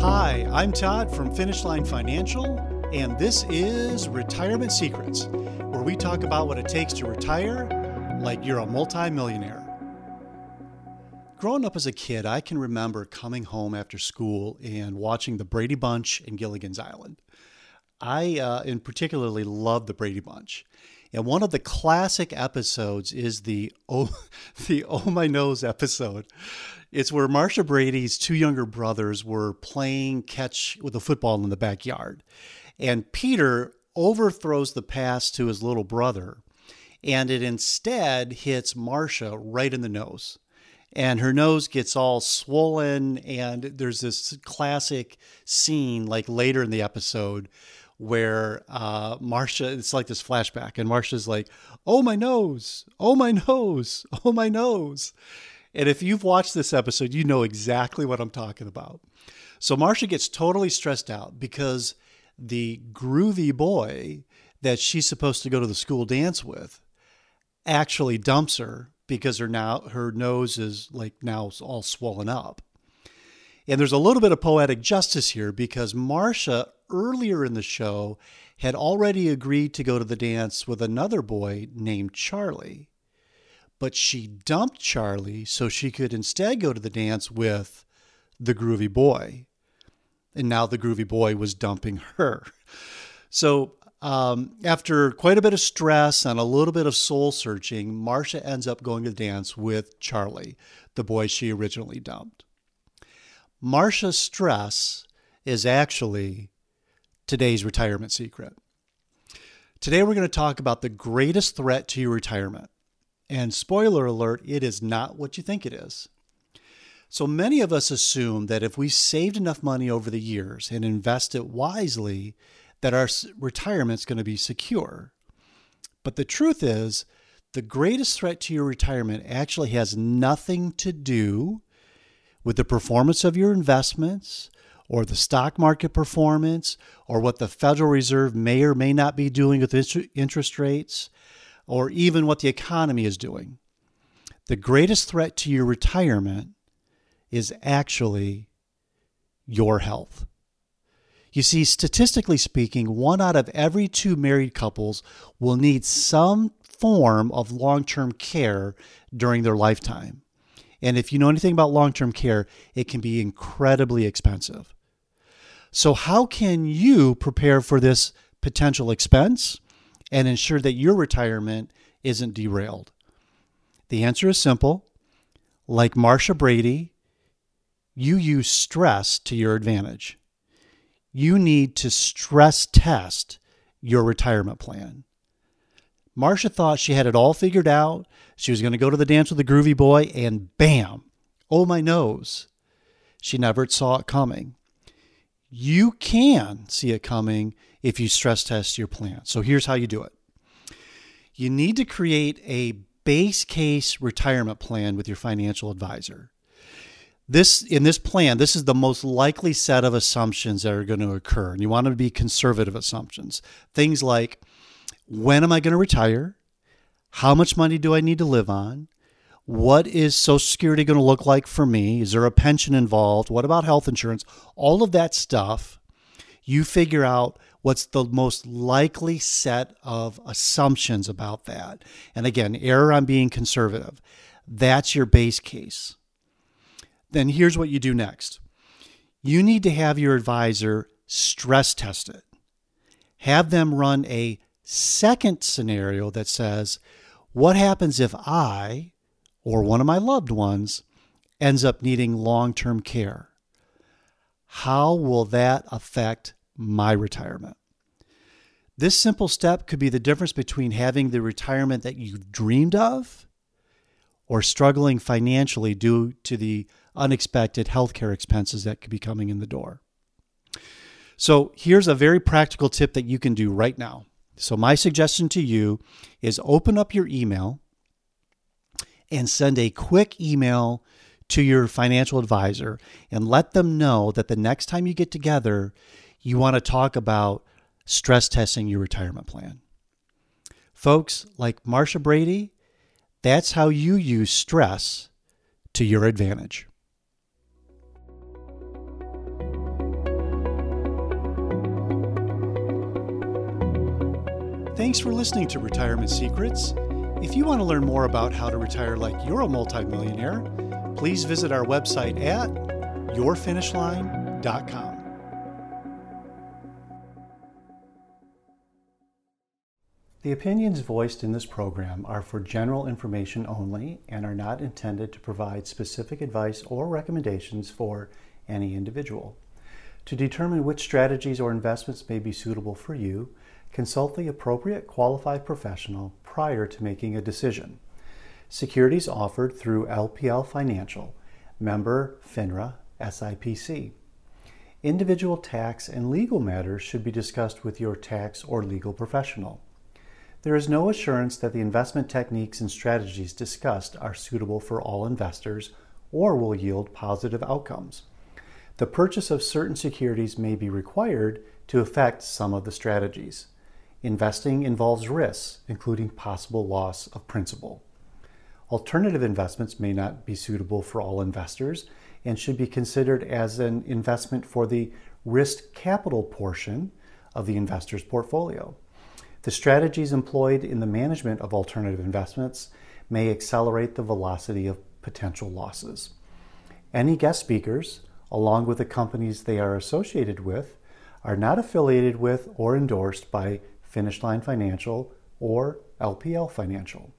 Hi, I'm Todd from Finish Line Financial, and this is Retirement Secrets, where we talk about what it takes to retire like you're a multimillionaire. Growing up as a kid, I can remember coming home after school and watching the Brady Bunch and Gilligan's Island. I, uh, in particularly, loved the Brady Bunch. And one of the classic episodes is the oh, the oh my nose episode. It's where Marcia Brady's two younger brothers were playing catch with a football in the backyard. And Peter overthrows the pass to his little brother, and it instead hits Marcia right in the nose. And her nose gets all swollen, and there's this classic scene like later in the episode where uh, Marcia, it's like this flashback, and Marcia's like, "Oh my nose! Oh my nose! Oh my nose!" And if you've watched this episode, you know exactly what I'm talking about. So Marcia gets totally stressed out because the groovy boy that she's supposed to go to the school dance with actually dumps her because her now her nose is like now all swollen up. And there's a little bit of poetic justice here because Marcia earlier in the show had already agreed to go to the dance with another boy named Charlie. But she dumped Charlie so she could instead go to the dance with the groovy boy. And now the groovy boy was dumping her. So, um, after quite a bit of stress and a little bit of soul searching, Marcia ends up going to the dance with Charlie, the boy she originally dumped. Marcia's stress is actually today's retirement secret. Today, we're going to talk about the greatest threat to your retirement. And spoiler alert, it is not what you think it is. So many of us assume that if we saved enough money over the years and invest it wisely, that our retirement is going to be secure. But the truth is, the greatest threat to your retirement actually has nothing to do with the performance of your investments or the stock market performance or what the Federal Reserve may or may not be doing with interest rates or even what the economy is doing. The greatest threat to your retirement is actually your health. You see, statistically speaking, one out of every two married couples will need some form of long term care during their lifetime. And if you know anything about long term care, it can be incredibly expensive. So, how can you prepare for this potential expense and ensure that your retirement isn't derailed? The answer is simple. Like Marcia Brady, you use stress to your advantage. You need to stress test your retirement plan. Marcia thought she had it all figured out. She was going to go to the dance with the groovy boy, and bam, oh my nose. She never saw it coming you can see it coming if you stress test your plan. So here's how you do it you need to create a base case retirement plan with your financial advisor. This in this plan, this is the most likely set of assumptions that are going to occur. And you want them to be conservative assumptions. Things like when am I going to retire? How much money do I need to live on? What is Social Security going to look like for me? Is there a pension involved? What about health insurance? All of that stuff, you figure out what's the most likely set of assumptions about that. And again, error on being conservative. That's your base case. Then here's what you do next you need to have your advisor stress test it. Have them run a second scenario that says, What happens if I or one of my loved ones ends up needing long term care. How will that affect my retirement? This simple step could be the difference between having the retirement that you dreamed of or struggling financially due to the unexpected healthcare expenses that could be coming in the door. So, here's a very practical tip that you can do right now. So, my suggestion to you is open up your email and send a quick email to your financial advisor and let them know that the next time you get together, you want to talk about stress testing your retirement plan. Folks like Marcia Brady, that's how you use stress to your advantage. Thanks for listening to Retirement Secrets. If you want to learn more about how to retire like you're a multimillionaire, please visit our website at yourfinishline.com. The opinions voiced in this program are for general information only and are not intended to provide specific advice or recommendations for any individual. To determine which strategies or investments may be suitable for you, consult the appropriate qualified professional prior to making a decision. Securities offered through LPL Financial, member FINRA, SIPC. Individual tax and legal matters should be discussed with your tax or legal professional. There is no assurance that the investment techniques and strategies discussed are suitable for all investors or will yield positive outcomes. The purchase of certain securities may be required to affect some of the strategies. Investing involves risks, including possible loss of principal. Alternative investments may not be suitable for all investors and should be considered as an investment for the risk capital portion of the investor's portfolio. The strategies employed in the management of alternative investments may accelerate the velocity of potential losses. Any guest speakers, along with the companies they are associated with, are not affiliated with or endorsed by Finish Line Financial or LPL Financial.